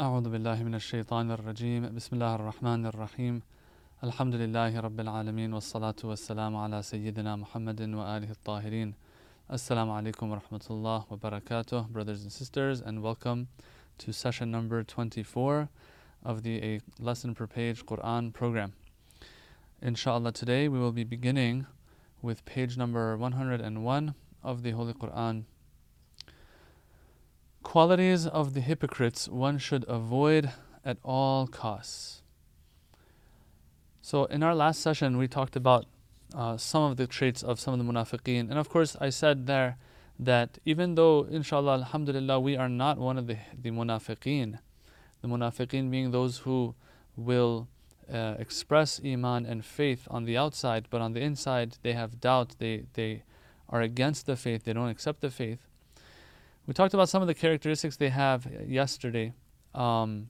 أعوذ بالله من الشيطان الرجيم بسم الله الرحمن الرحيم الحمد لله رب العالمين والصلاة والسلام على سيدنا محمد وآله الطاهرين Assalamu alaikum wa rahmatullah wa barakatuh brothers and sisters and welcome to session number 24 of the A Lesson Per Page Quran program. Inshallah today we will be beginning with page number 101 of the Holy Quran Qualities of the hypocrites one should avoid at all costs. So, in our last session, we talked about uh, some of the traits of some of the munafiqeen. And of course, I said there that even though, inshallah, alhamdulillah, we are not one of the, the munafiqeen, the munafiqeen being those who will uh, express iman and faith on the outside, but on the inside they have doubt, they, they are against the faith, they don't accept the faith. We talked about some of the characteristics they have yesterday, um,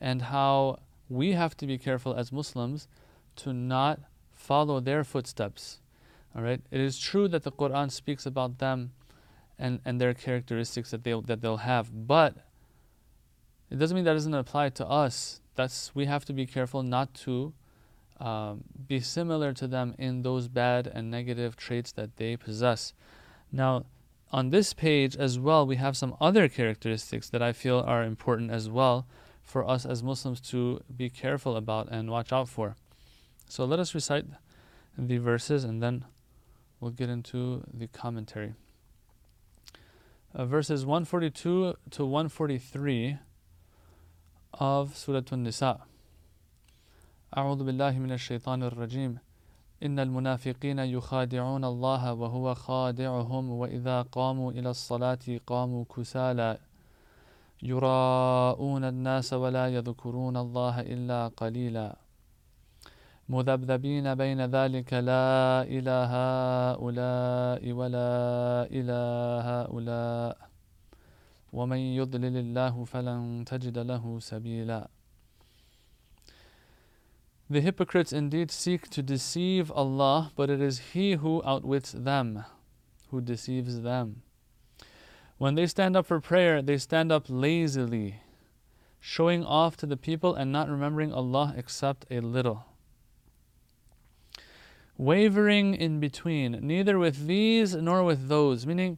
and how we have to be careful as Muslims to not follow their footsteps. All right. It is true that the Quran speaks about them and, and their characteristics that they'll that they'll have, but it doesn't mean that doesn't apply to us. That's we have to be careful not to um, be similar to them in those bad and negative traits that they possess. Now, on this page as well, we have some other characteristics that I feel are important as well for us as Muslims to be careful about and watch out for. So let us recite the verses and then we'll get into the commentary. Uh, verses 142 to 143 of Surah An-Nisa. أعوذ بالله من الشيطان الرجيم إن المنافقين يخادعون الله وهو خادعهم وإذا قاموا إلى الصلاة قاموا كسالى. يراءون الناس ولا يذكرون الله إلا قليلا. مذبذبين بين ذلك لا إلى هؤلاء ولا إلى هؤلاء. ومن يضلل الله فلن تجد له سبيلا. The hypocrites indeed seek to deceive Allah, but it is He who outwits them, who deceives them. When they stand up for prayer, they stand up lazily, showing off to the people and not remembering Allah except a little. Wavering in between, neither with these nor with those, meaning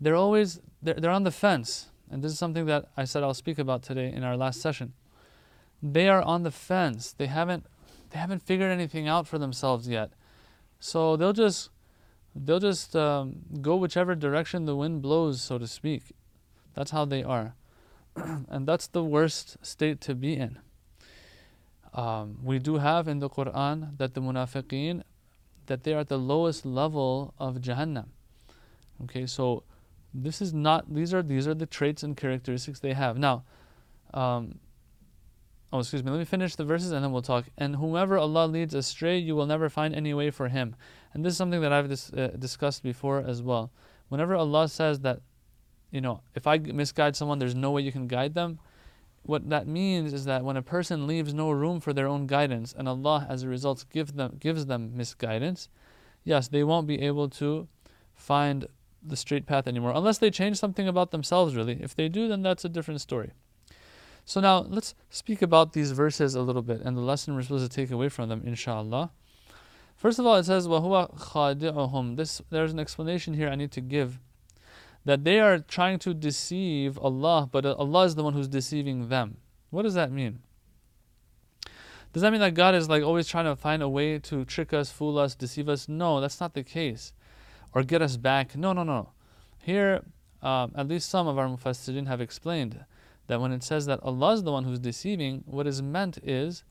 they're always they're, they're on the fence. And this is something that I said I'll speak about today in our last session. They are on the fence. They haven't they haven't figured anything out for themselves yet. So they'll just they'll just um, go whichever direction the wind blows, so to speak. That's how they are, and that's the worst state to be in. Um, we do have in the Quran that the munafiqeen that they are at the lowest level of Jahannam. Okay, so this is not these are these are the traits and characteristics they have. Now, um, Oh, excuse me. Let me finish the verses and then we'll talk. And whomever Allah leads astray, you will never find any way for him. And this is something that I've dis- uh, discussed before as well. Whenever Allah says that, you know, if I misguide someone, there's no way you can guide them. What that means is that when a person leaves no room for their own guidance, and Allah, as a result, give them gives them misguidance, yes, they won't be able to find the straight path anymore, unless they change something about themselves. Really, if they do, then that's a different story. So now let's speak about these verses a little bit and the lesson we're supposed to take away from them, inshallah. First of all, it says, وَهُوَ خَادِعُهُم. This, there's an explanation here I need to give. That they are trying to deceive Allah, but Allah is the one who's deceiving them. What does that mean? Does that mean that God is like always trying to find a way to trick us, fool us, deceive us? No, that's not the case. Or get us back. No, no, no. Here, um, at least some of our mufassirin have explained that when it says that Allah is the one who's deceiving, what is meant is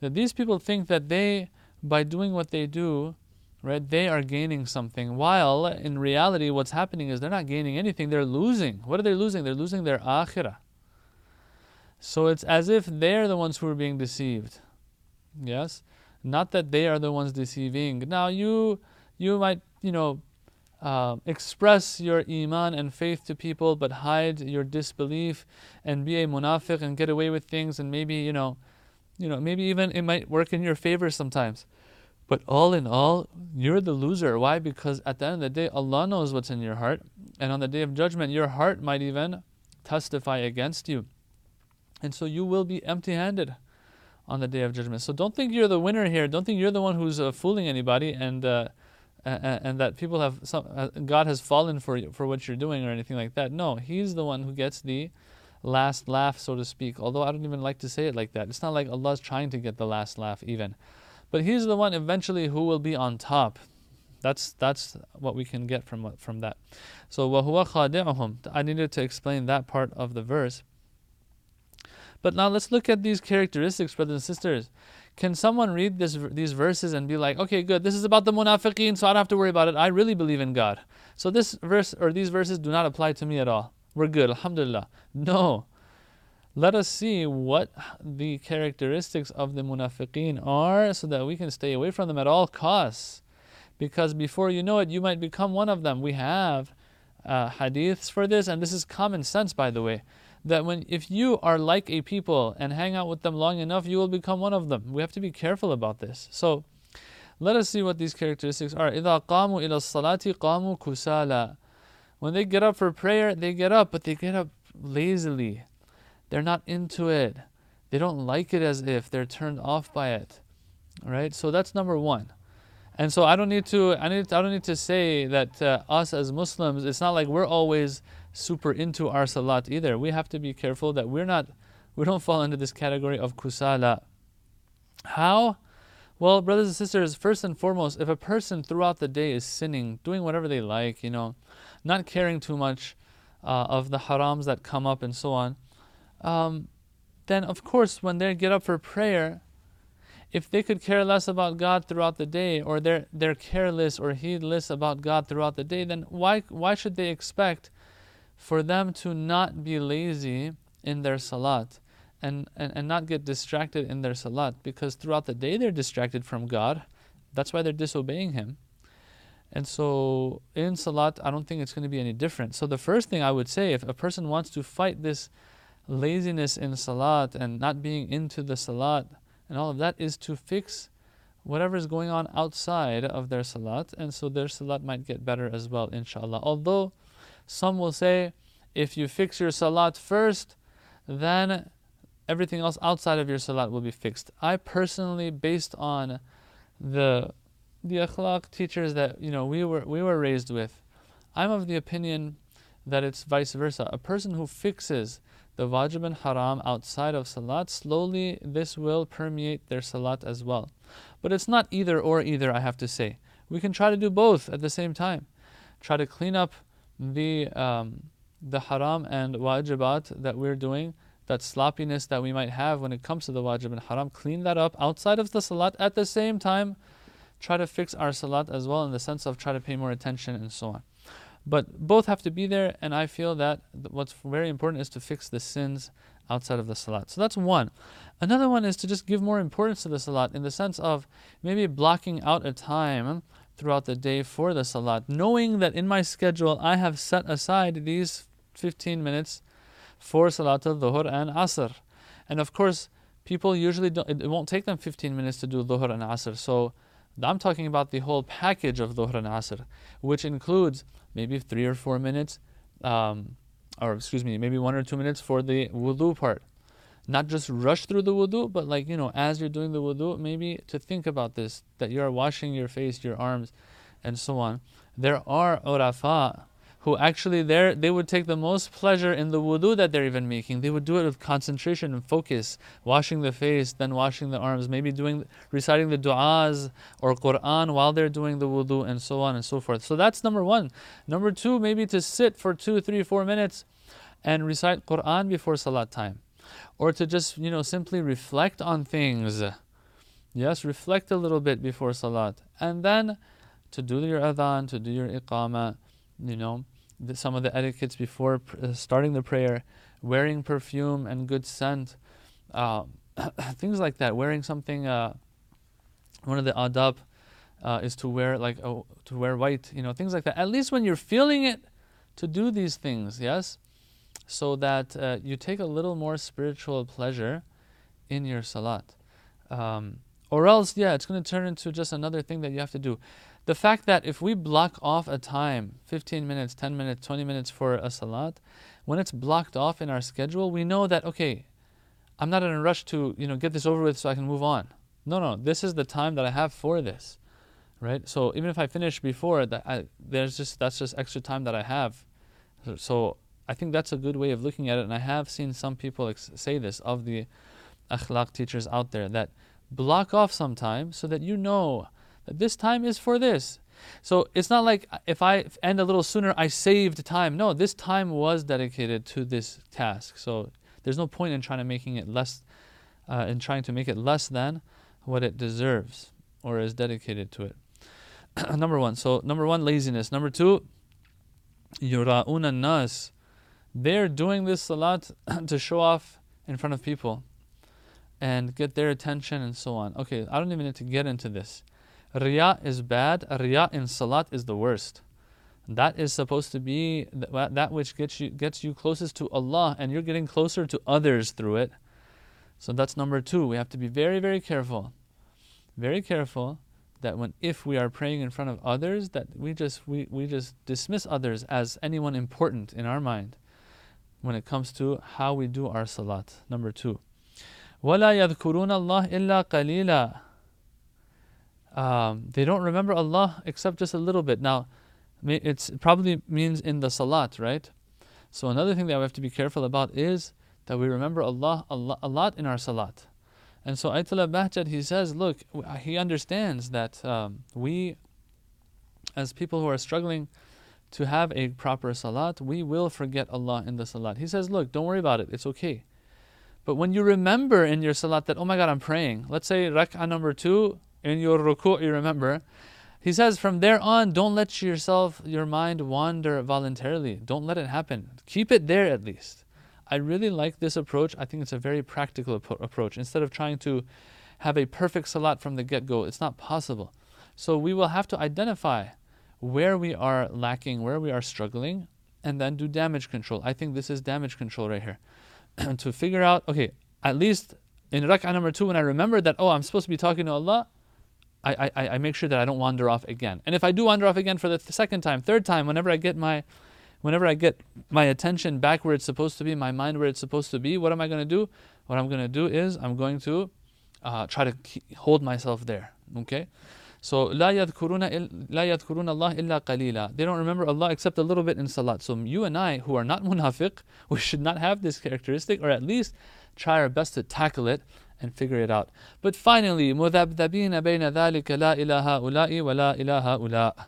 that these people think that they, by doing what they do, right, they are gaining something, while in reality what's happening is they're not gaining anything, they're losing. What are they losing? They're losing their akhirah. So it's as if they're the ones who are being deceived. Yes? Not that they are the ones deceiving. Now you you might, you know, uh, express your iman and faith to people, but hide your disbelief and be a munafiq and get away with things, and maybe you know, you know, maybe even it might work in your favor sometimes. But all in all, you're the loser. Why? Because at the end of the day, Allah knows what's in your heart, and on the day of judgment, your heart might even testify against you. And so you will be empty handed on the day of judgment. So don't think you're the winner here. Don't think you're the one who's uh, fooling anybody and, uh, and, and that people have some, uh, God has fallen for you for what you're doing or anything like that. No, He's the one who gets the last laugh, so to speak. Although I don't even like to say it like that. It's not like Allah's trying to get the last laugh even. But He's the one eventually who will be on top. That's that's what we can get from from that. So وَهُوَ خَادِعُهُمْ I needed to explain that part of the verse. But now let's look at these characteristics, brothers and sisters. Can someone read this, these verses and be like, okay, good, this is about the munafiqeen, so I don't have to worry about it. I really believe in God. So this verse or these verses do not apply to me at all. We're good, alhamdulillah. No. Let us see what the characteristics of the munafiqeen are so that we can stay away from them at all costs. Because before you know it, you might become one of them. We have uh, hadiths for this, and this is common sense, by the way that when if you are like a people and hang out with them long enough, you will become one of them. We have to be careful about this. So let us see what these characteristics are. إِذَا قَامُوا إِلَى الصَّلَاةِ قَامُوا كُسَالًا When they get up for prayer, they get up, but they get up lazily. They're not into it. They don't like it as if they're turned off by it. Right? So that's number one. And so I don't need to I need I don't need to say that uh, us as Muslims it's not like we're always super into our salat either. We have to be careful that we're not, we don't fall into this category of kusala. How? Well, brothers and sisters, first and foremost, if a person throughout the day is sinning, doing whatever they like, you know, not caring too much uh, of the harams that come up and so on, um, then of course, when they get up for prayer, if they could care less about God throughout the day, or they're they're careless or heedless about God throughout the day, then why why should they expect for them to not be lazy in their salat and, and, and not get distracted in their salat because throughout the day they're distracted from God. That's why they're disobeying Him. And so in salat, I don't think it's going to be any different. So the first thing I would say, if a person wants to fight this laziness in salat and not being into the salat and all of that, is to fix whatever is going on outside of their salat. And so their salat might get better as well, inshallah. Although some will say if you fix your salat first, then everything else outside of your salat will be fixed. I personally, based on the the akhlaq teachers that you know we were we were raised with, I'm of the opinion that it's vice versa. A person who fixes the wajib and haram outside of salat, slowly this will permeate their salat as well. But it's not either or either, I have to say. We can try to do both at the same time. Try to clean up the um, the haram and wajibat that we're doing, that sloppiness that we might have when it comes to the wajib and haram, clean that up outside of the salat. At the same time, try to fix our salat as well in the sense of try to pay more attention and so on. But both have to be there, and I feel that what's very important is to fix the sins outside of the salat. So that's one. Another one is to just give more importance to the salat in the sense of maybe blocking out a time throughout the day for the salat, knowing that in my schedule I have set aside these 15 minutes for salat al-dhuhr and asr. And of course, people usually don't, it, won't take them 15 minutes to do dhuhr and asr. So I'm talking about the whole package of dhuhr and asr, which includes maybe three or four minutes, um, or excuse me, maybe one or two minutes for the wudu part not just rush through the wudu, but like, you know, as you're doing the wudu, maybe to think about this, that you are washing your face, your arms, and so on. There are urafa who actually there they would take the most pleasure in the wudu that they're even making. They would do it with concentration and focus, washing the face, then washing the arms, maybe doing reciting the du'as or Quran while they're doing the wudu and so on and so forth. So that's number one. Number two, maybe to sit for two, three, four minutes and recite Quran before salat time or to just, you know, simply reflect on things. Yes, reflect a little bit before salat. And then to do your adhan, to do your iqama, you know, the, some of the etiquettes before pr- uh, starting the prayer, wearing perfume and good scent, uh, things like that. Wearing something, uh, one of the adab uh, is to wear like oh, to wear white, you know, things like that. At least when you're feeling it, to do these things, yes so that uh, you take a little more spiritual pleasure in your salat. Um, or else, yeah, it's going to turn into just another thing that you have to do. The fact that if we block off a time, 15 minutes, 10 minutes, 20 minutes for a salat, when it's blocked off in our schedule, we know that, okay, I'm not in a rush to, you know, get this over with so I can move on. No, no, this is the time that I have for this, right? So even if I finish before that, I, there's just that's just extra time that I have. So, so I think that's a good way of looking at it, and I have seen some people ex- say this of the akhlaq teachers out there that block off some time so that you know that this time is for this. So it's not like if I end a little sooner, I saved time. No, this time was dedicated to this task. So there's no point in trying to making it less, uh, in trying to make it less than what it deserves or is dedicated to it. number one. So number one, laziness. Number two, yura'una nas. They're doing this salat to show off in front of people and get their attention and so on. Okay, I don't even need to get into this. Riya is bad. Riya in salat is the worst. That is supposed to be that which gets you gets you closest to Allah, and you're getting closer to others through it. So that's number two. We have to be very, very careful, very careful that when if we are praying in front of others, that we just we, we just dismiss others as anyone important in our mind when it comes to how we do our salat. Number two. وَلَا يَذْكُرُونَ اللَّهِ إِلَّا قَلِيلًا um, they don't remember Allah except just a little bit. Now, it probably means in the salat, right? So another thing that we have to be careful about is that we remember Allah, Allah a lot in our salat. And so Ayatollah Bahjat, he says, look, he understands that um, we, as people who are struggling to have a proper salat, we will forget Allah in the salat. He says, look, don't worry about it, it's okay. But when you remember in your salat that, oh my God, I'm praying, let's say rak'ah number two, in your ruku' you remember, he says, from there on, don't let yourself, your mind wander voluntarily. Don't let it happen. Keep it there at least. I really like this approach. I think it's a very practical ap- approach. Instead of trying to have a perfect salat from the get go, it's not possible. So we will have to identify where we are lacking, where we are struggling, and then do damage control. I think this is damage control right here. to figure out, okay, at least in rak'ah number two, when I remember that, oh, I'm supposed to be talking to Allah, I, I, I make sure that I don't wander off again. And if I do wander off again for the th- second time, third time, whenever I get my whenever I get my attention back where it's supposed to be, my mind where it's supposed to be, what am I going to do? What I'm going to do is I'm going to uh, try to keep, hold myself there. Okay? So لا يذكرون لا يذكرون الله إلا قليلا. They don't remember Allah except a little bit in salat. So you and I, who are not munafiq, we should not have this characteristic, or at least try our best to tackle it and figure it out. But finally, مذبذبين بين ذلك لا إلى هؤلاء ولا إلى هؤلاء.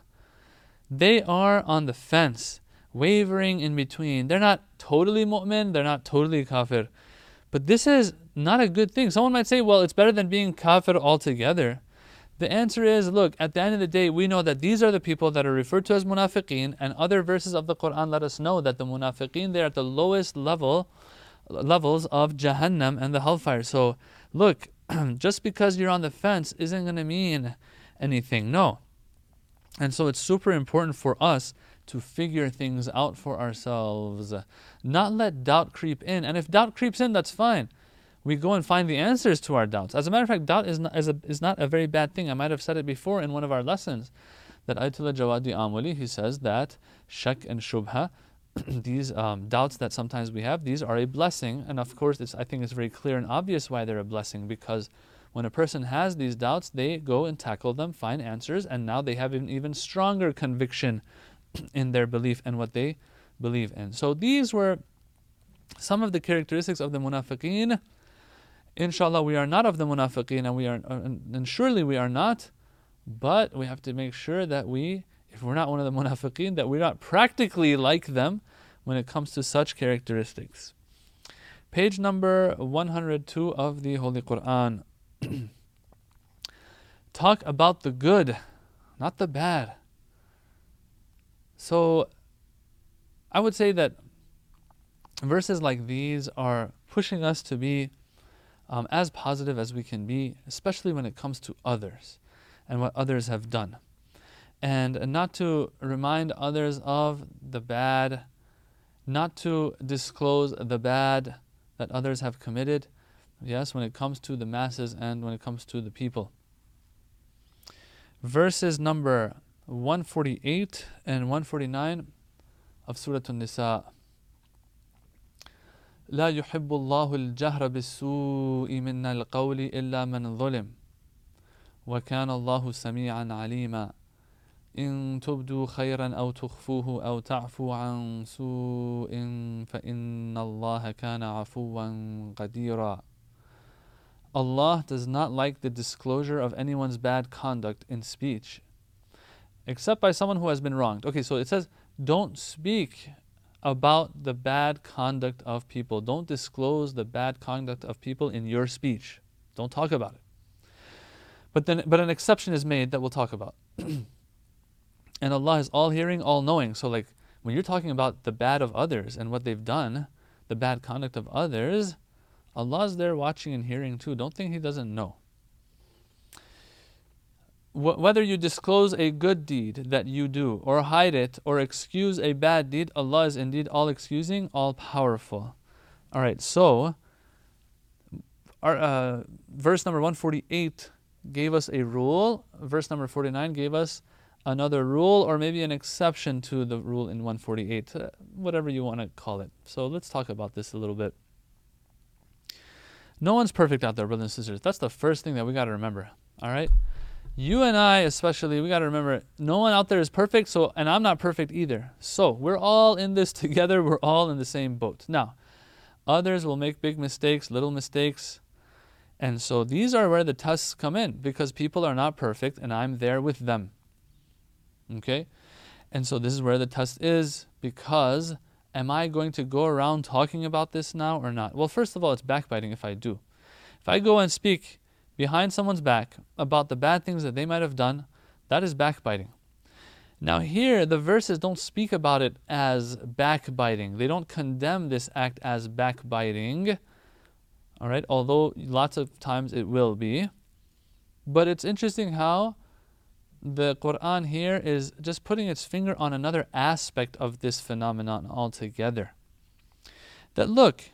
They are on the fence, wavering in between. They're not totally mu'min, they're not totally kafir. But this is not a good thing. Someone might say, well, it's better than being kafir altogether. The answer is look, at the end of the day, we know that these are the people that are referred to as munafiqeen, and other verses of the Quran let us know that the munafiqeen, they're at the lowest level levels of Jahannam and the hellfire. So look, just because you're on the fence isn't going to mean anything. No. And so it's super important for us to figure things out for ourselves, not let doubt creep in. And if doubt creeps in, that's fine. We go and find the answers to our doubts. As a matter of fact, doubt is not, is, a, is not a very bad thing. I might have said it before in one of our lessons that Ayatollah Jawadi Amoli, he says that shak and shubha, these um, doubts that sometimes we have, these are a blessing. And of course, I think it's very clear and obvious why they're a blessing because when a person has these doubts, they go and tackle them, find answers, and now they have an even stronger conviction in their belief and what they believe in. So these were some of the characteristics of the munafiqeen. Inshallah, we are not of the munafiqeen, and we are, uh, and surely we are not. But we have to make sure that we if we're not one of the munafiqeen, that we're not practically like them when it comes to such characteristics. Page number 102 of the Holy Quran. Talk about the good, not the bad. So, I would say that verses like these are pushing us to be um, as positive as we can be, especially when it comes to others and what others have done and not to remind others of the bad, not to disclose the bad that others have committed, yes, when it comes to the masses and when it comes to the people. Verses number 148 and 149 of Surah An-Nisa. لا يحب الله الجهر بالسوء من القول إلا من ظلم وكان الله سميعا عليما إن تبدوا خيرا أو تخفوه أو تعفوا عن سوء فإن الله كان عفوا قديرا Allah does not like the disclosure of anyone's bad conduct in speech, except by someone who has been wronged. Okay, so it says, don't speak about the bad conduct of people. Don't disclose the bad conduct of people in your speech. Don't talk about it. But then, but an exception is made that we'll talk about. and Allah is all hearing, all knowing. So, like when you're talking about the bad of others and what they've done, the bad conduct of others, Allah's there watching and hearing too. Don't think He doesn't know. Whether you disclose a good deed that you do, or hide it, or excuse a bad deed, Allah is indeed all excusing, all powerful. All right, so our, uh, verse number 148 gave us a rule, verse number 49 gave us another rule, or maybe an exception to the rule in 148, uh, whatever you want to call it. So let's talk about this a little bit. No one's perfect out there, brothers and sisters. That's the first thing that we got to remember. All right? You and I, especially, we got to remember no one out there is perfect, so and I'm not perfect either. So we're all in this together. We're all in the same boat. Now, others will make big mistakes, little mistakes. And so these are where the tests come in because people are not perfect and I'm there with them. Okay? And so this is where the test is because am I going to go around talking about this now or not? Well, first of all, it's backbiting if I do. If I go and speak behind someone's back about the bad things that they might have done, that is backbiting. Now, here, the verses don't speak about it as backbiting. They don't condemn this act as backbiting. All right, although lots of times it will be. But it's interesting how the Quran here is just putting its finger on another aspect of this phenomenon altogether. That look,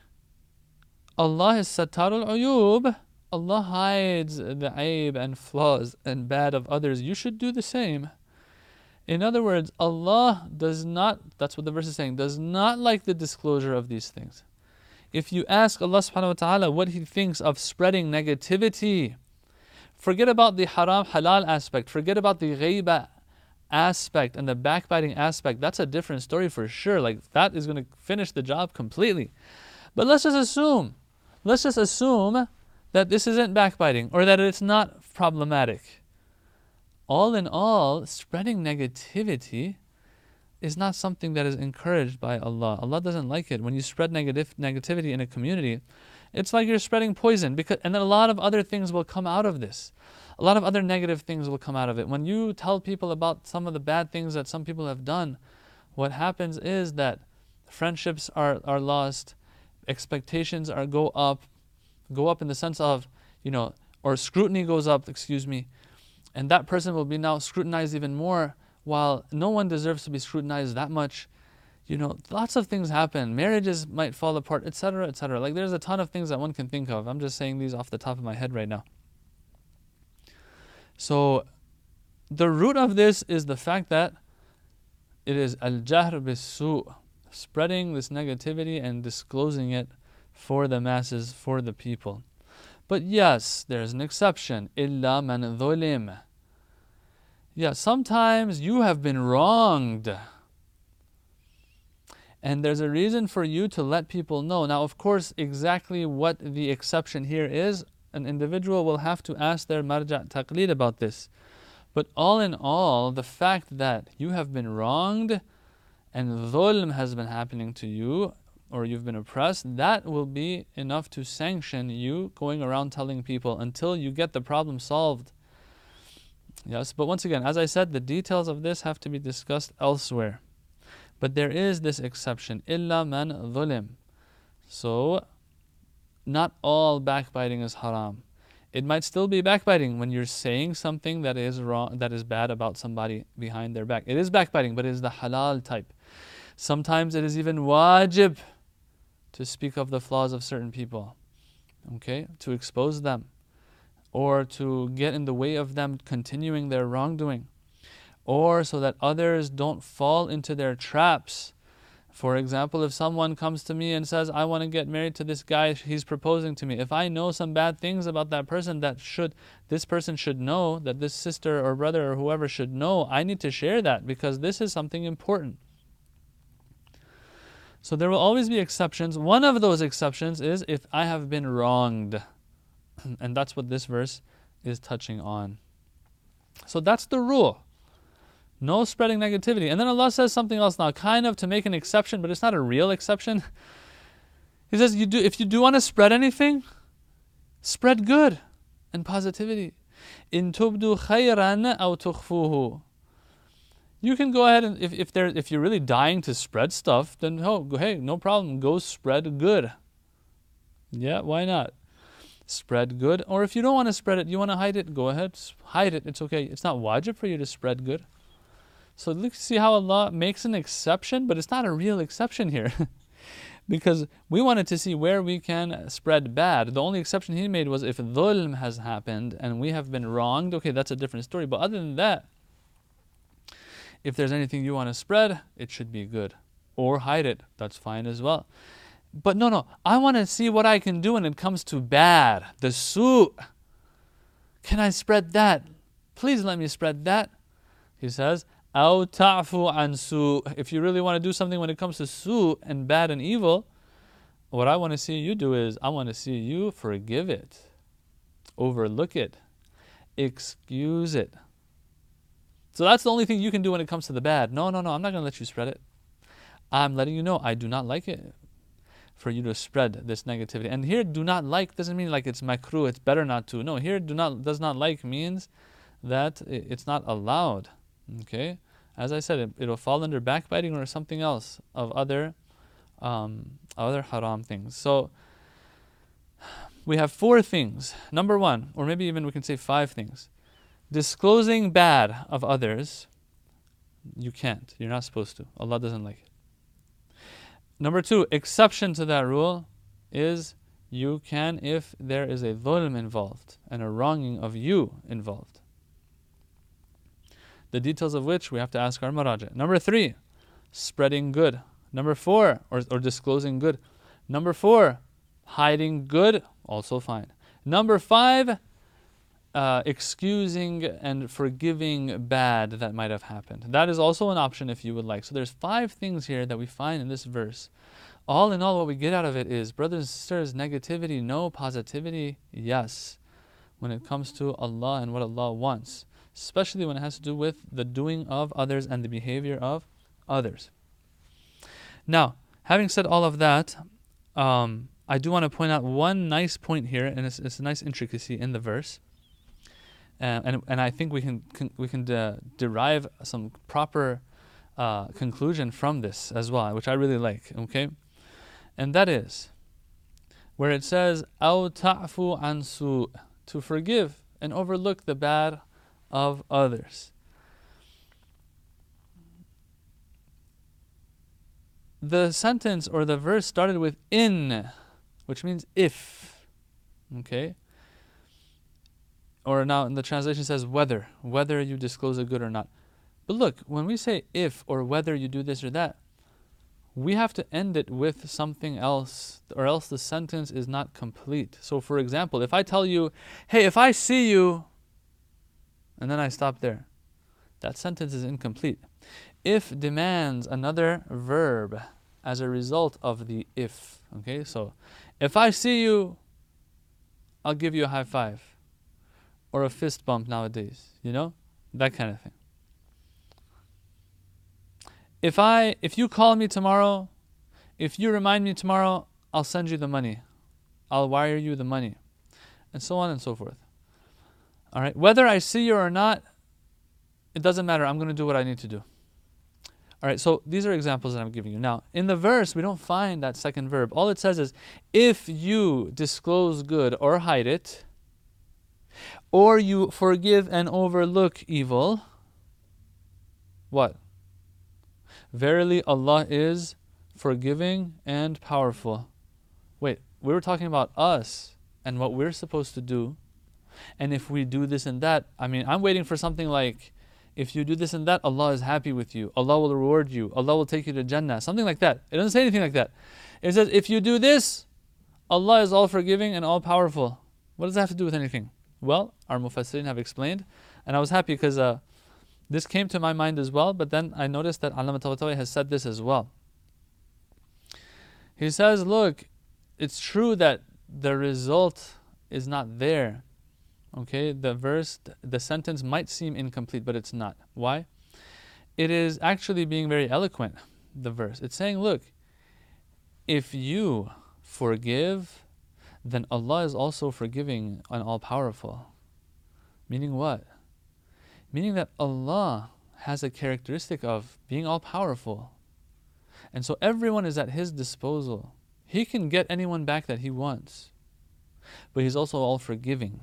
Allah is Satarul Uyub. Allah hides the aib and flaws and bad of others. You should do the same. In other words, Allah does not, that's what the verse is saying, does not like the disclosure of these things. If you ask Allah subhanahu wa ta'ala what He thinks of spreading negativity, Forget about the haram halal aspect. Forget about the ghaiba aspect and the backbiting aspect. That's a different story for sure. Like that is going to finish the job completely. But let's just assume, let's just assume that this isn't backbiting or that it's not problematic. All in all, spreading negativity is not something that is encouraged by Allah. Allah doesn't like it. When you spread negative negativity in a community, it's like you're spreading poison because and then a lot of other things will come out of this. A lot of other negative things will come out of it. When you tell people about some of the bad things that some people have done, what happens is that friendships are, are lost, expectations are go up, go up in the sense of, you know, or scrutiny goes up, excuse me, and that person will be now scrutinized even more while no one deserves to be scrutinized that much you know, lots of things happen. Marriages might fall apart, etc., etc. Like there's a ton of things that one can think of. I'm just saying these off the top of my head right now. So, the root of this is the fact that it is al jahr bisu, spreading this negativity and disclosing it for the masses, for the people. But yes, there's an exception. Illa man dhulim. Yeah, sometimes you have been wronged and there's a reason for you to let people know. Now, of course, exactly what the exception here is, an individual will have to ask their marja' taqlid about this. But all in all, the fact that you have been wronged and dhulm has been happening to you, or you've been oppressed, that will be enough to sanction you going around telling people until you get the problem solved. Yes, but once again, as I said, the details of this have to be discussed elsewhere. But there is this exception, illa man dhulim. So, not all backbiting is haram. It might still be backbiting when you're saying something that is wrong, that is bad about somebody behind their back. It is backbiting, but it is the halal type. Sometimes it is even wajib to speak of the flaws of certain people, okay, to expose them, or to get in the way of them continuing their wrongdoing or so that others don't fall into their traps. For example, if someone comes to me and says, I want to get married to this guy, he's proposing to me. If I know some bad things about that person that should this person should know, that this sister or brother or whoever should know, I need to share that because this is something important. So there will always be exceptions. One of those exceptions is if I have been wronged. And that's what this verse is touching on. So that's the rule. No spreading negativity. And then Allah says something else now, kind of to make an exception, but it's not a real exception. He says, you do, if you do want to spread anything, spread good and positivity. In tubdu khayran aw tukhfuhu. You can go ahead and if, if there if you're really dying to spread stuff, then oh hey, no problem. Go spread good. Yeah, why not? Spread good. Or if you don't want to spread it, you want to hide it, go ahead. Hide it. It's okay. It's not wajib for you to spread good. So look, see how Allah makes an exception, but it's not a real exception here. because we wanted to see where we can spread bad. The only exception he made was if dhulm has happened and we have been wronged, okay, that's a different story. But other than that, if there's anything you want to spread, it should be good. Or hide it, that's fine as well. But no, no, I want to see what I can do when it comes to bad, the su. Can I spread that? Please let me spread that. He says, Aw ta'fu an su. If you really want to do something when it comes to su and bad and evil, what I want to see you do is I want to see you forgive it, overlook it, excuse it. So that's the only thing you can do when it comes to the bad. No, no, no, I'm not going to let you spread it. I'm letting you know I do not like it for you to spread this negativity. And here, do not like doesn't mean like it's makruh, it's better not to. No, here, do not does not like means that it's not allowed. Okay, as I said, it, will fall under backbiting or something else of other, um, other haram things. So we have four things. Number one, or maybe even we can say five things. Disclosing bad of others, you can't. You're not supposed to. Allah doesn't like it. Number two, exception to that rule is you can if there is a dhulm involved and a wronging of you involved the details of which we have to ask our maraja. Number three, spreading good. Number four, or, or disclosing good. Number four, hiding good, also fine. Number five, uh, excusing and forgiving bad that might have happened. That is also an option if you would like. So there's five things here that we find in this verse. All in all, what we get out of it is, brothers and sisters, negativity, no, positivity, yes, when it comes to Allah and what Allah wants especially when it has to do with the doing of others and the behavior of others. Now, having said all of that, um, I do want to point out one nice point here, and it's, it's a nice intricacy in the verse. Uh, and, and I think we can, can we can de- derive some proper uh, conclusion from this as well, which I really like. Okay, and that is where it says "au ta'fu ansu" to forgive and overlook the bad of others. The sentence or the verse started with in, which means if. Okay? Or now in the translation says whether, whether you disclose a good or not. But look, when we say if or whether you do this or that, we have to end it with something else, or else the sentence is not complete. So, for example, if I tell you, hey, if I see you and then I stop there. That sentence is incomplete. If demands another verb as a result of the if. Okay, so if I see you, I'll give you a high five or a fist bump nowadays, you know? That kind of thing. If I if you call me tomorrow, if you remind me tomorrow, I'll send you the money. I'll wire you the money. And so on and so forth. All right, whether I see you or not, it doesn't matter. I'm going to do what I need to do. All right, so these are examples that I'm giving you. Now, in the verse, we don't find that second verb. All it says is, if you disclose good or hide it, or you forgive and overlook evil, what? Verily, Allah is forgiving and powerful. Wait, we were talking about us and what we're supposed to do and if we do this and that, I mean, I'm waiting for something like, if you do this and that, Allah is happy with you. Allah will reward you. Allah will take you to Jannah. Something like that. It doesn't say anything like that. It says, if you do this, Allah is all forgiving and all powerful. What does that have to do with anything? Well, our Mufassirin have explained, and I was happy because uh, this came to my mind as well, but then I noticed that Allama Tabatabai has said this as well. He says, look, it's true that the result is not there. Okay, the verse, the sentence might seem incomplete, but it's not. Why? It is actually being very eloquent, the verse. It's saying, look, if you forgive, then Allah is also forgiving and all powerful. Meaning what? Meaning that Allah has a characteristic of being all powerful. And so everyone is at His disposal. He can get anyone back that He wants. But He's also all forgiving.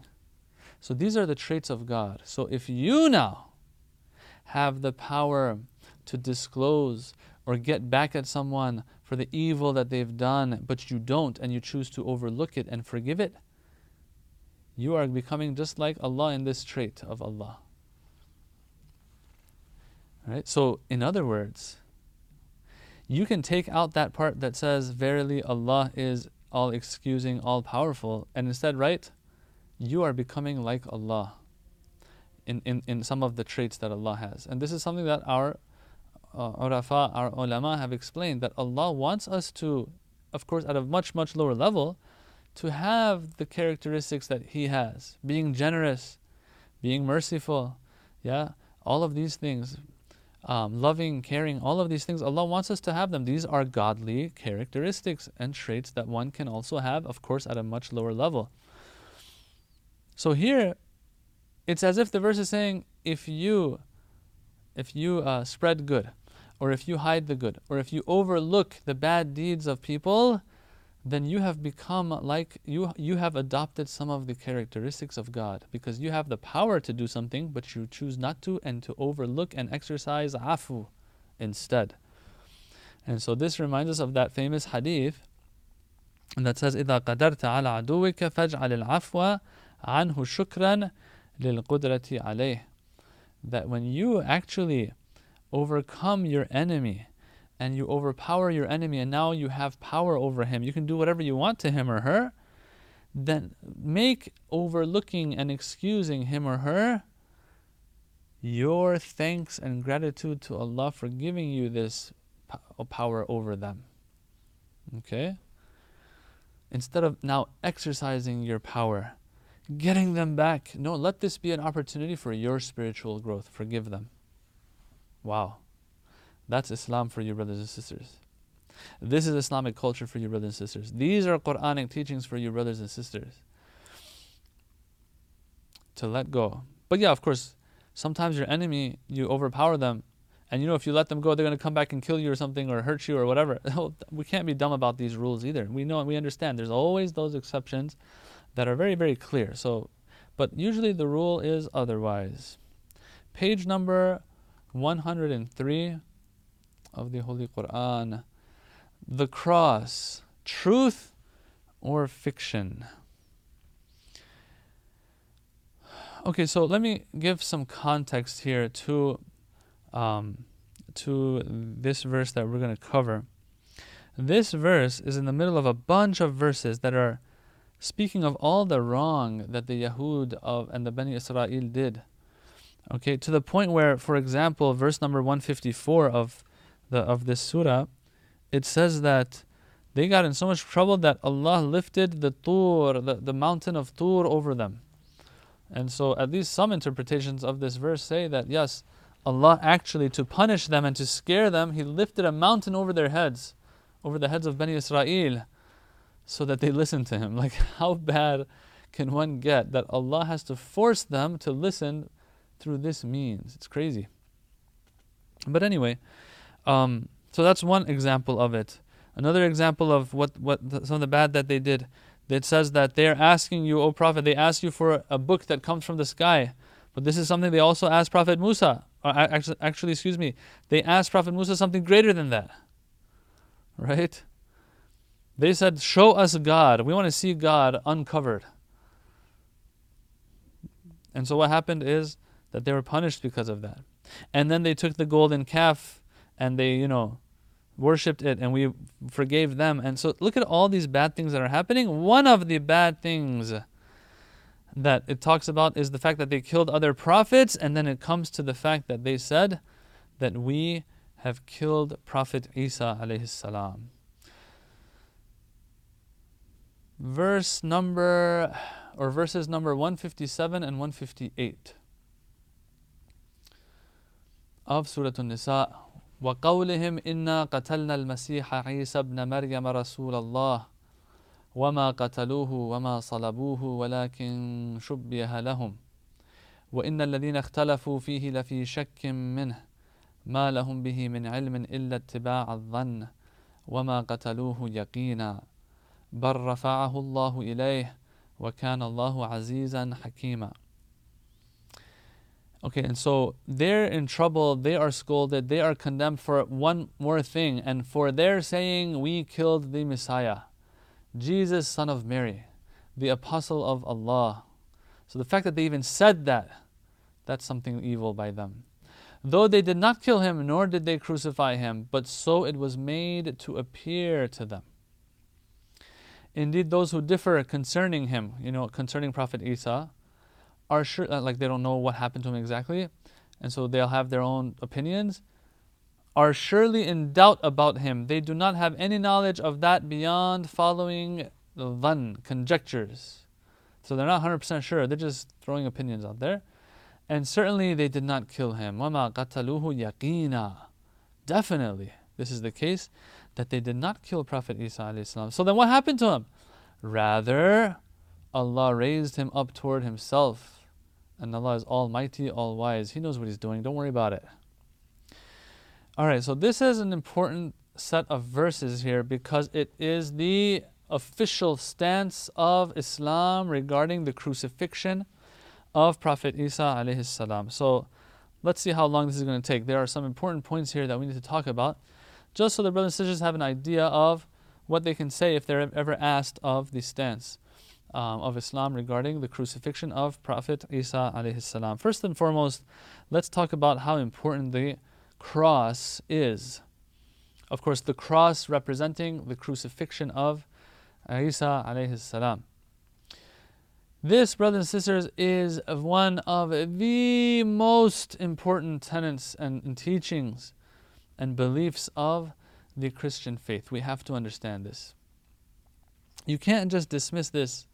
So these are the traits of God. So if you now have the power to disclose or get back at someone for the evil that they've done, but you don't and you choose to overlook it and forgive it, you are becoming just like Allah in this trait of Allah. Right? So, in other words, you can take out that part that says, Verily Allah is all excusing, all powerful, and instead write, You are becoming like Allah in, in, in some of the traits that Allah has. And this is something that our uh, urafa, our ulama have explained that Allah wants us to, of course, at a much, much lower level, to have the characteristics that He has being generous, being merciful, yeah, all of these things, um, loving, caring, all of these things, Allah wants us to have them. These are godly characteristics and traits that one can also have, of course, at a much lower level. So here, it's as if the verse is saying, if you, if you uh, spread good, or if you hide the good, or if you overlook the bad deeds of people, then you have become like you you have adopted some of the characteristics of God because you have the power to do something but you choose not to and to overlook and exercise afu instead. And so this reminds us of that famous hadith that says إذا قدرت على عدوك فاجعل العفو عنه شكرا للقدرة عليه that when you actually overcome your enemy and you overpower your enemy and now you have power over him, you can do whatever you want to him or her, then make overlooking and excusing him or her your thanks and gratitude to Allah for giving you this uh, power over them. Okay? Instead of now exercising your power, getting them back, no, let this be an opportunity for your spiritual growth. Forgive them. Wow. That's Islam for you, brothers and sisters. This is Islamic culture for you, brothers and sisters. These are Quranic teachings for you, brothers and sisters. To let go. But yeah, of course, sometimes your enemy, you overpower them, and you know if you let them go, they're going to come back and kill you or something or hurt you or whatever. we can't be dumb about these rules either. We know and we understand. There's always those exceptions that are very, very clear. So, but usually the rule is otherwise. Page number 103 of the Holy Quran. The cross, truth or fiction? Okay, so let me give some context here to um, to this verse that we're going to cover. This verse is in the middle of a bunch of verses that are speaking of all the wrong that the Yahud of and the Bani Israel did. Okay, to the point where, for example, verse number 154 of the of this surah, it says that they got in so much trouble that Allah lifted the Tur, the, the mountain of Tur over them. And so at least some interpretations of this verse say that yes, Allah actually to punish them and to scare them, He lifted a mountain over their heads, over the heads of Bani Israel, so that they listen to Him. Like how bad can one get that Allah has to force them to listen through this means. It's crazy. But anyway, um, so that's one example of it. Another example of what, what the, some of the bad that they did. It says that they are asking you, O Prophet, they ask you for a book that comes from the sky. But this is something they also asked Prophet Musa. Or actually, actually, excuse me, they asked Prophet Musa something greater than that. Right? They said, Show us God. We want to see God uncovered. And so what happened is that they were punished because of that. And then they took the golden calf and they, you know, worshipped it and we forgave them. And so look at all these bad things that are happening. One of the bad things that it talks about is the fact that they killed other prophets, and then it comes to the fact that they said that we have killed Prophet Isa alayhi salam. Verse number or verses number 157 and 158 of Surah An-Nisa وقولهم إنا قتلنا المسيح عيسى ابن مريم رسول الله وما قتلوه وما صلبوه ولكن شبه لهم. وإن الذين اختلفوا فيه لفي شك منه ما لهم به من علم إلا اتباع الظن وما قتلوه يقينا. بل رفعه الله إليه وكان الله عزيزا حكيما. Okay, and so they're in trouble, they are scolded, they are condemned for one more thing, and for their saying, We killed the Messiah. Jesus, son of Mary, the apostle of Allah. So the fact that they even said that, that's something evil by them. Though they did not kill him, nor did they crucify him, but so it was made to appear to them. Indeed, those who differ concerning him, you know, concerning Prophet Isa, are sure, uh, like they don't know what happened to him exactly, and so they'll have their own opinions are surely in doubt about him. They do not have any knowledge of that beyond following the dhan, conjectures. So they're not 100% sure, they're just throwing opinions out there. And certainly they did not kill him. وَمَا قَتَلُوهُ يَقِينًا Definitely, this is the case, that they did not kill Prophet Isa So then what happened to him? Rather, Allah raised him up toward himself. and Allah is almighty, all wise. He knows what he's doing. Don't worry about it. All right, so this is an important set of verses here because it is the official stance of Islam regarding the crucifixion of Prophet Isa alayhi salam. So let's see how long this is going to take. There are some important points here that we need to talk about, just so the brothers and sisters have an idea of what they can say if they're ever asked of the stance um, of Islam regarding the crucifixion of Prophet Isa alayhi salam. First and foremost, let's talk about how important the cross is. Of course, the cross representing the crucifixion of Isa alayhi salam. This, brothers and sisters, is one of the most important tenets and, and teachings and beliefs of the Christian faith. We have to understand this. You can't just dismiss this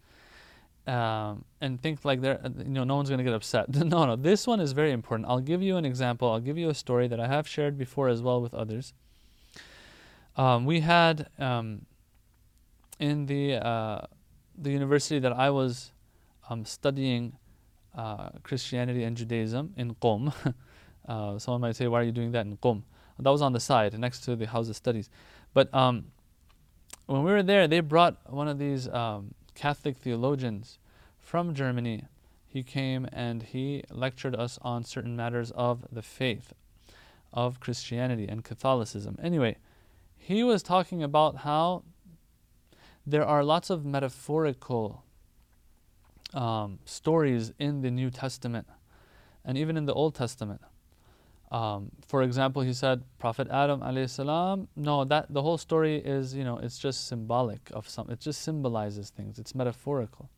um, and think like there, you know, no one's going to get upset. no, no, this one is very important. I'll give you an example. I'll give you a story that I have shared before as well with others. Um, we had um, in the uh, the university that I was um, studying uh, Christianity and Judaism in Qom. uh, someone might say, "Why are you doing that in Qom?" That was on the side next to the House of Studies. But um, when we were there, they brought one of these um, Catholic theologians from Germany. He came and he lectured us on certain matters of the faith, of Christianity and Catholicism. Anyway, he was talking about how there are lots of metaphorical um, stories in the New Testament and even in the Old Testament. Um, for example, he said Prophet Adam alayhi salam. No, that the whole story is you know it's just symbolic of some. It just symbolizes things. It's metaphorical.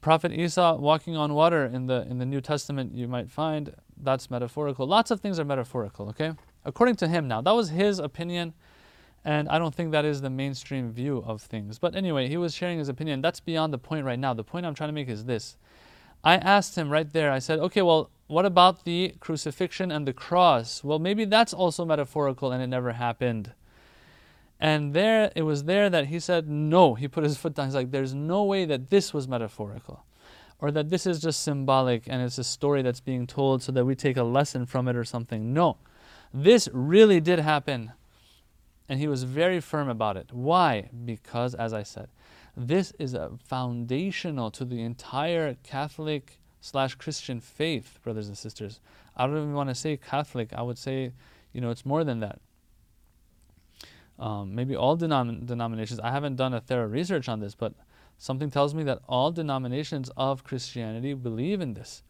Prophet Isa walking on water in the in the New Testament, you might find that's metaphorical. Lots of things are metaphorical. Okay, according to him now, that was his opinion, and I don't think that is the mainstream view of things. But anyway, he was sharing his opinion. That's beyond the point right now. The point I'm trying to make is this: I asked him right there. I said, okay, well, what about the crucifixion and the cross? Well, maybe that's also metaphorical and it never happened. And there, it was there that he said, no. He put his foot down. He's like, there's no way that this was metaphorical or that this is just symbolic and it's a story that's being told so that we take a lesson from it or something. No, this really did happen. And he was very firm about it. Why? Because, as I said, this is a foundational to the entire Catholic slash Christian faith, brothers and sisters. I don't even want to say Catholic. I would say, you know, it's more than that. Um, maybe all denom- denominations. I haven't done a thorough research on this, but something tells me that all denominations of Christianity believe in this.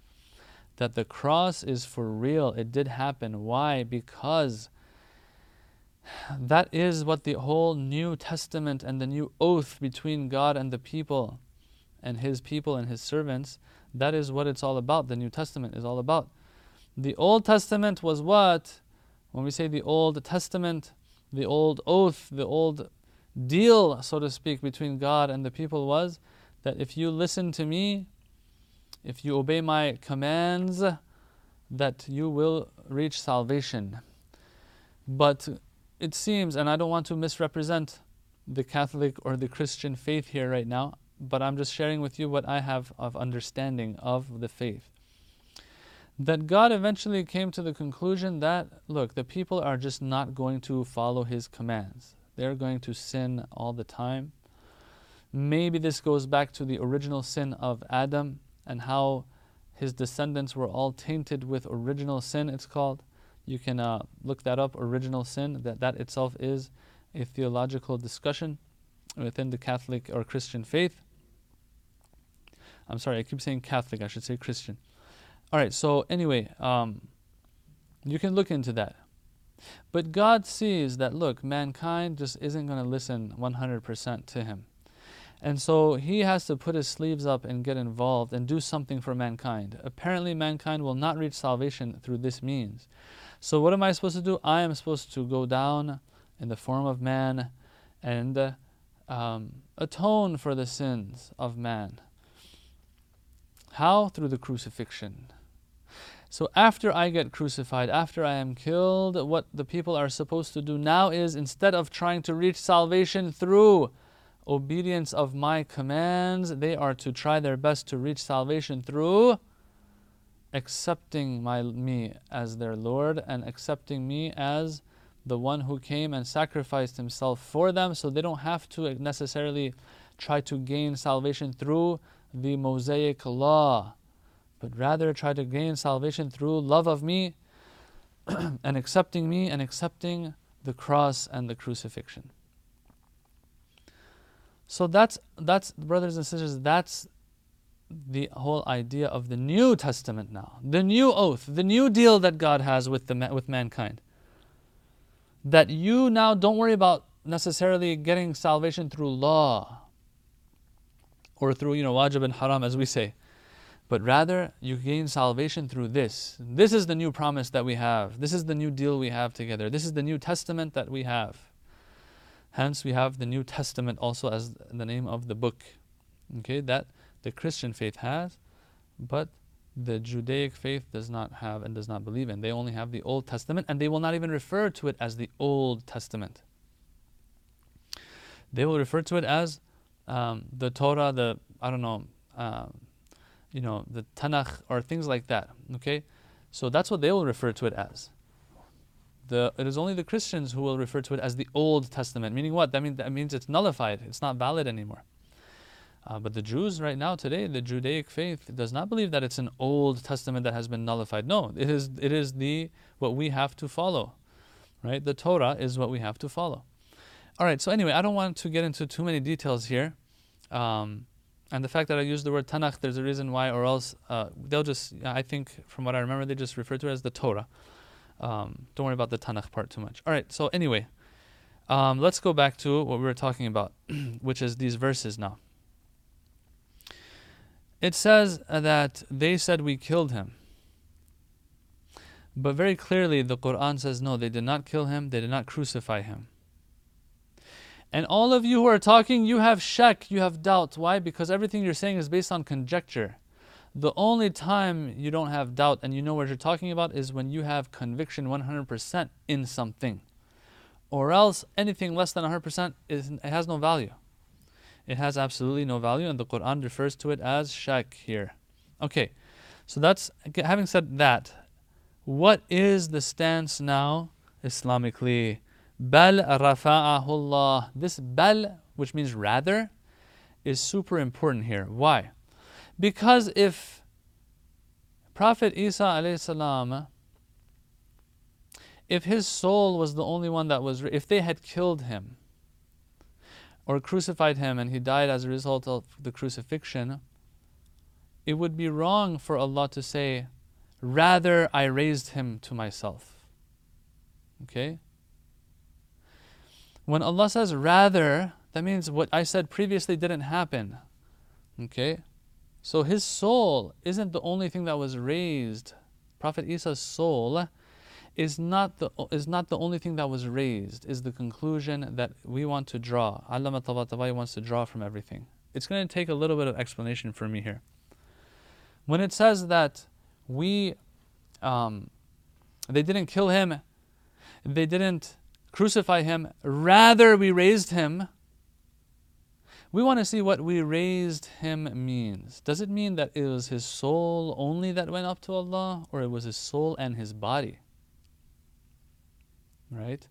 that the cross is for real. It did happen. Why? Because that is what the whole New Testament and the new oath between God and the people and His people and His servants, that is what it's all about. The New Testament is all about. The Old Testament was what? When we say the Old Testament, the old oath, the old deal, so to speak, between God and the people was that if you listen to me, if you obey my commands, that you will reach salvation. But it seems, and I don't want to misrepresent the Catholic or the Christian faith here right now, but I'm just sharing with you what I have of understanding of the faith. That God eventually came to the conclusion that, look, the people are just not going to follow His commands. They're going to sin all the time. Maybe this goes back to the original sin of Adam and how his descendants were all tainted with original sin, it's called. You can uh, look that up, original sin. That, that itself is a theological discussion within the Catholic or Christian faith. I'm sorry, I keep saying Catholic, I should say Christian. All right, so anyway, um, you can look into that. But God sees that, look, mankind just isn't going to listen 100% to Him. And so He has to put His sleeves up and get involved and do something for mankind. Apparently, mankind will not reach salvation through this means. So, what am I supposed to do? I am supposed to go down in the form of man and um, atone for the sins of man. How? Through the crucifixion. So after I get crucified, after I am killed, what the people are supposed to do now is instead of trying to reach salvation through obedience of my commands, they are to try their best to reach salvation through accepting my, me as their Lord and accepting me as the one who came and sacrificed himself for them so they don't have to necessarily try to gain salvation through the Mosaic law but rather try to gain salvation through love of me and accepting me and accepting the cross and the crucifixion. So that's that's brothers and sisters, that's the whole idea of the New Testament now, the new oath, the new deal that God has with the with mankind. That you now don't worry about necessarily getting salvation through law or through you know wajib and haram as we say but rather you gain salvation through this. This is the new promise that we have. This is the new deal we have together. This is the New Testament that we have. Hence, we have the New Testament also as the name of the book. Okay, that the Christian faith has, but the Judaic faith does not have and does not believe in. They only have the Old Testament, and they will not even refer to it as the Old Testament. They will refer to it as um, the Torah, the I don't know, um, you know, the Tanakh or things like that. Okay, so that's what they will refer to it as. The, it is only the Christians who will refer to it as the Old Testament. Meaning what? That means that means it's nullified. It's not valid anymore. Uh, but the Jews right now today, the Judaic faith does not believe that it's an Old Testament that has been nullified. No, it is it is the what we have to follow, right? The Torah is what we have to follow. All right. So anyway, I don't want to get into too many details here. Um, and the fact that I use the word Tanakh, there's a reason why, or else uh, they'll just, I think from what I remember, they just refer to it as the Torah. Um, don't worry about the Tanakh part too much. All right, so anyway, um, let's go back to what we were talking about, which is these verses now. It says that they said we killed him. But very clearly, the Quran says no, they did not kill him, they did not crucify him. And all of you who are talking, you have shak, you have doubt. Why? Because everything you're saying is based on conjecture. The only time you don't have doubt and you know what you're talking about is when you have conviction 100% in something. Or else anything less than 100% is, it has no value. It has absolutely no value, and the Quran refers to it as shak here. Okay, so that's having said that, what is the stance now Islamically? Bal rafa'ahullah. This bal, which means rather, is super important here. Why? Because if Prophet Isa alayhi if his soul was the only one that was, if they had killed him or crucified him and he died as a result of the crucifixion, it would be wrong for Allah to say, rather I raised him to myself. Okay? When Allah says rather, that means what I said previously didn't happen. Okay? So his soul isn't the only thing that was raised. Prophet Isa's soul is not the is not the only thing that was raised, is the conclusion that we want to draw. Allama Tabatabai wants to draw from everything. It's going to take a little bit of explanation for me here. When it says that we um, they didn't kill him, they didn't crucify him, rather we raised him. We want to see what we raised him means. Does it mean that it was his soul only that went up to Allah, or it was his soul and his body? Right?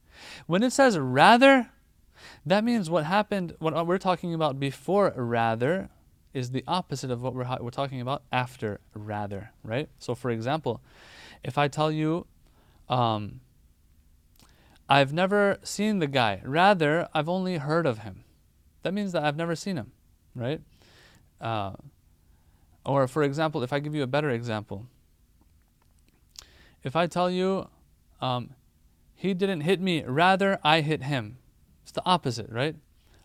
When it says rather, that means what happened, what we're talking about before rather, is the opposite of what we're, we're talking about after rather, right? So, for example, if I tell you, um, I've never seen the guy, rather, I've only heard of him, that means that I've never seen him, right? Uh, or, for example, if I give you a better example, if I tell you, um, he didn't hit me, rather, I hit him. It's the opposite, right?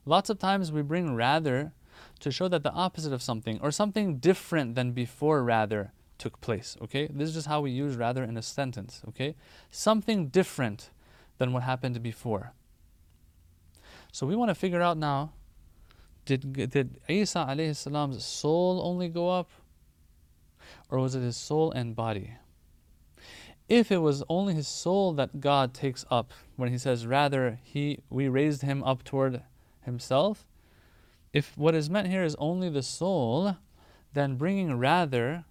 Lots of times we bring rather to show that the opposite of something or something different than before rather took place, okay? This is just how we use rather in a sentence, okay? Something different than what happened before. So we want to figure out now did, did Isa alayhi salam's soul only go up? Or was it his soul and body? If it was only his soul that God takes up when he says rather he we raised him up toward himself, if what is meant here is only the soul, then bringing rather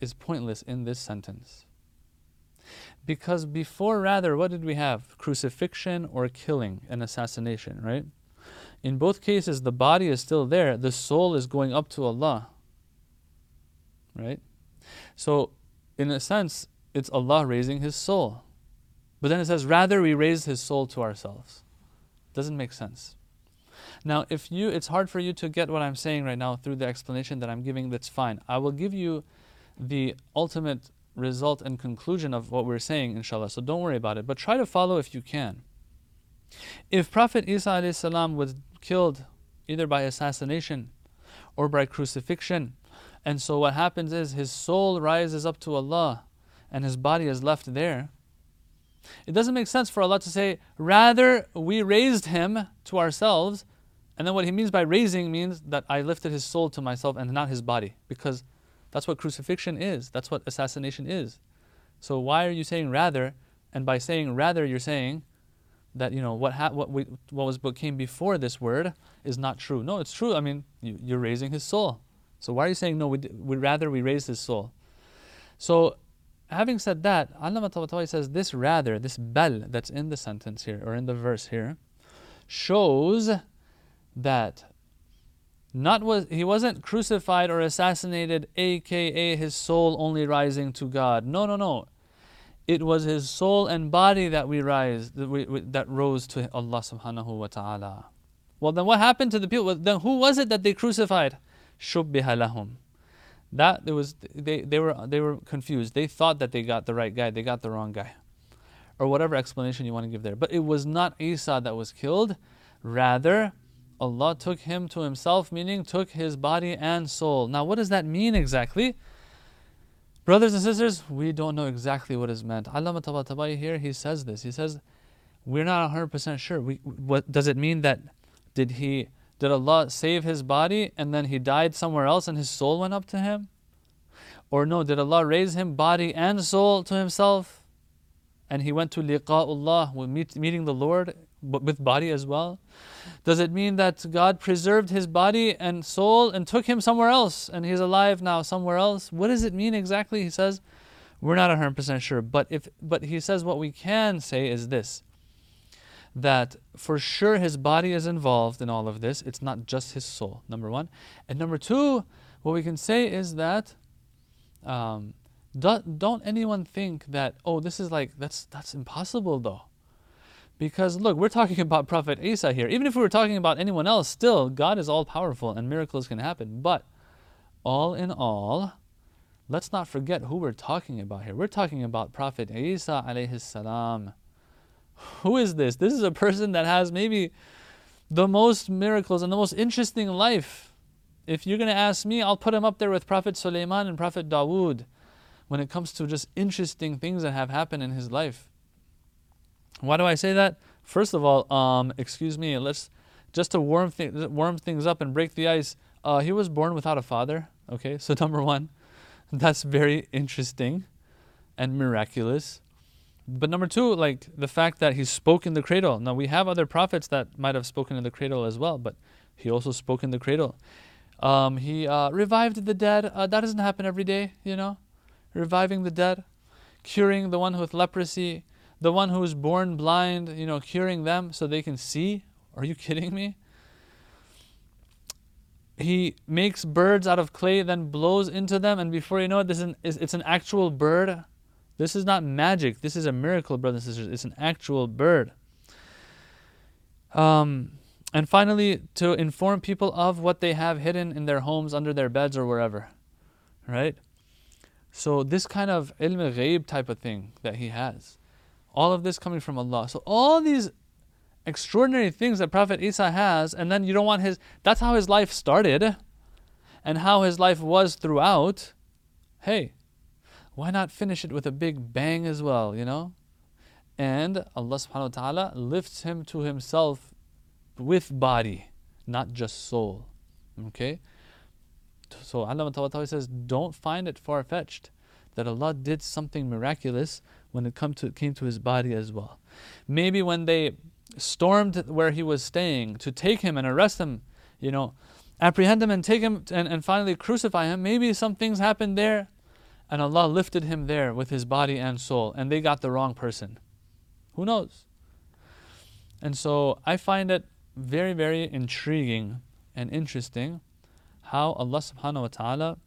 is pointless in this sentence. Because before rather, what did we have? Crucifixion or killing, an assassination, right? In both cases, the body is still there, the soul is going up to Allah, right? So, in a sense, it's Allah raising His soul. But then it says, rather we raise His soul to ourselves. Doesn't make sense. Now, if you, it's hard for you to get what I'm saying right now through the explanation that I'm giving, that's fine. I will give you the ultimate result and conclusion of what we're saying, inshallah. So don't worry about it. But try to follow if you can. If Prophet Isa salam was killed either by assassination or by crucifixion, and so what happens is his soul rises up to Allah and his body is left there. It doesn't make sense for Allah to say, rather we raised him to ourselves and then what he means by raising means that I lifted his soul to myself and not his body, because that's what crucifixion is. That's what assassination is. So why are you saying rather? And by saying rather, you're saying that you know what ha- what we, what was what came before this word is not true. No, it's true. I mean, you, are raising his soul. So why are you saying no? We would rather we raise his soul. So having said that, Allama Tabatabai says this rather, this bal that's in the sentence here or in the verse here, shows that not was he wasn't crucified or assassinated aka his soul only rising to god. No no no. It was his soul and body that we rise that, we, that rose to allah subhanahu wa ta'ala. Well then what happened to the people? Then who was it that they crucified? Shubbiha lahum. That it was they, they were they were confused. They thought that they got the right guy. They got the wrong guy. Or whatever explanation you want to give there. But it was not isa that was killed. Rather Allah took him to himself, meaning took his body and soul. Now, what does that mean exactly? Brothers and sisters, we don't know exactly what is meant. Allama Tabatabai here, he says this. He says, we're not 100% sure. We, what Does it mean that did he did Allah save his body and then he died somewhere else and his soul went up to him? Or no, did Allah raise him body and soul to himself? And he went to liqa'ullah, meeting the Lord with body as well? Does it mean that God preserved his body and soul and took him somewhere else and he's alive now somewhere else? What does it mean exactly? He says, we're not 100% sure. But, if, but he says what we can say is this that for sure his body is involved in all of this. It's not just his soul, number one. And number two, what we can say is that um, don't, don't anyone think that, oh, this is like, that's, that's impossible though. Because look, we're talking about Prophet Isa here. Even if we were talking about anyone else, still, God is all powerful and miracles can happen. But all in all, let's not forget who we're talking about here. We're talking about Prophet Isa alayhi salam. Who is this? This is a person that has maybe the most miracles and the most interesting life. If you're going to ask me, I'll put him up there with Prophet Sulaiman and Prophet Dawood when it comes to just interesting things that have happened in his life. Why do I say that? First of all, um, excuse me, let's just to warm, th- warm things up and break the ice. Uh, he was born without a father. Okay, so number one, that's very interesting and miraculous. But number two, like the fact that he spoke in the cradle. Now we have other prophets that might have spoken in the cradle as well, but he also spoke in the cradle. Um, he uh, revived the dead. Uh, that doesn't happen every day, you know. Reviving the dead, curing the one with leprosy, the one who was born blind, you know, curing them so they can see. Are you kidding me? He makes birds out of clay, then blows into them, and before you know it, this is it's an actual bird this is not magic. This is a miracle, brothers and sisters. It's an actual bird. Um, and finally, to inform people of what they have hidden in their homes, under their beds, or wherever. Right? So, this kind of ilm ghaib type of thing that he has, all of this coming from Allah. So, all these extraordinary things that Prophet Isa has, and then you don't want his, that's how his life started, and how his life was throughout. Hey, why not finish it with a big bang as well, you know? And Allah subhanahu wa ta'ala lifts him to himself with body, not just soul. Okay? So Allama Tabatabai says, don't find it far fetched that Allah did something miraculous when it come to, came to his body as well. Maybe when they stormed where he was staying to take him and arrest him, you know, apprehend him and take him and, and finally crucify him, maybe some things happened there and Allah lifted him there with his body and soul, and they got the wrong person. Who knows? And so I find it very, very intriguing and interesting how Allah subhanahu wa ta'ala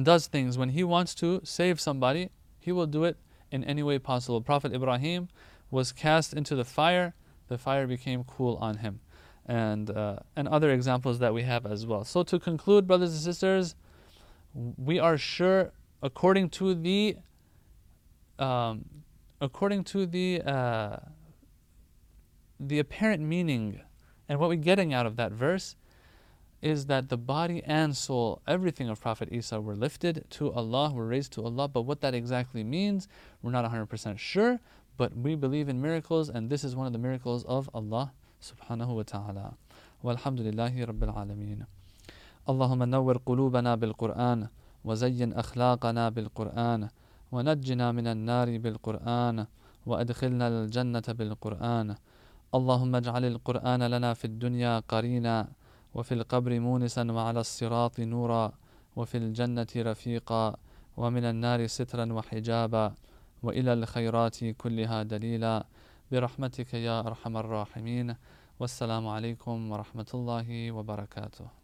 does things. When He wants to save somebody, He will do it in any way possible. Prophet Ibrahim was cast into the fire, the fire became cool on him. And, uh, and other examples that we have as well. So, to conclude, brothers and sisters, we are sure according to the um, according to the uh, the apparent meaning and what we're getting out of that verse is that the body and soul, everything of Prophet Isa were lifted to Allah, were raised to Allah. But what that exactly means, we're not 100% sure. But we believe in miracles, and this is one of the miracles of Allah subhanahu wa ta'ala. Walhamdulillahi Rabbil Alameen. اللهم نور قلوبنا بالقرآن وزين أخلاقنا بالقرآن ونجنا من النار بالقرآن وأدخلنا الجنة بالقرآن اللهم اجعل القرآن لنا في الدنيا قرينا وفي القبر مونسا وعلى الصراط نورا وفي الجنة رفيقا ومن النار سترا وحجابا وإلى الخيرات كلها دليلا. برحمتك يا أرحم الراحمين. والسلام عليكم ورحمة الله وبركاته.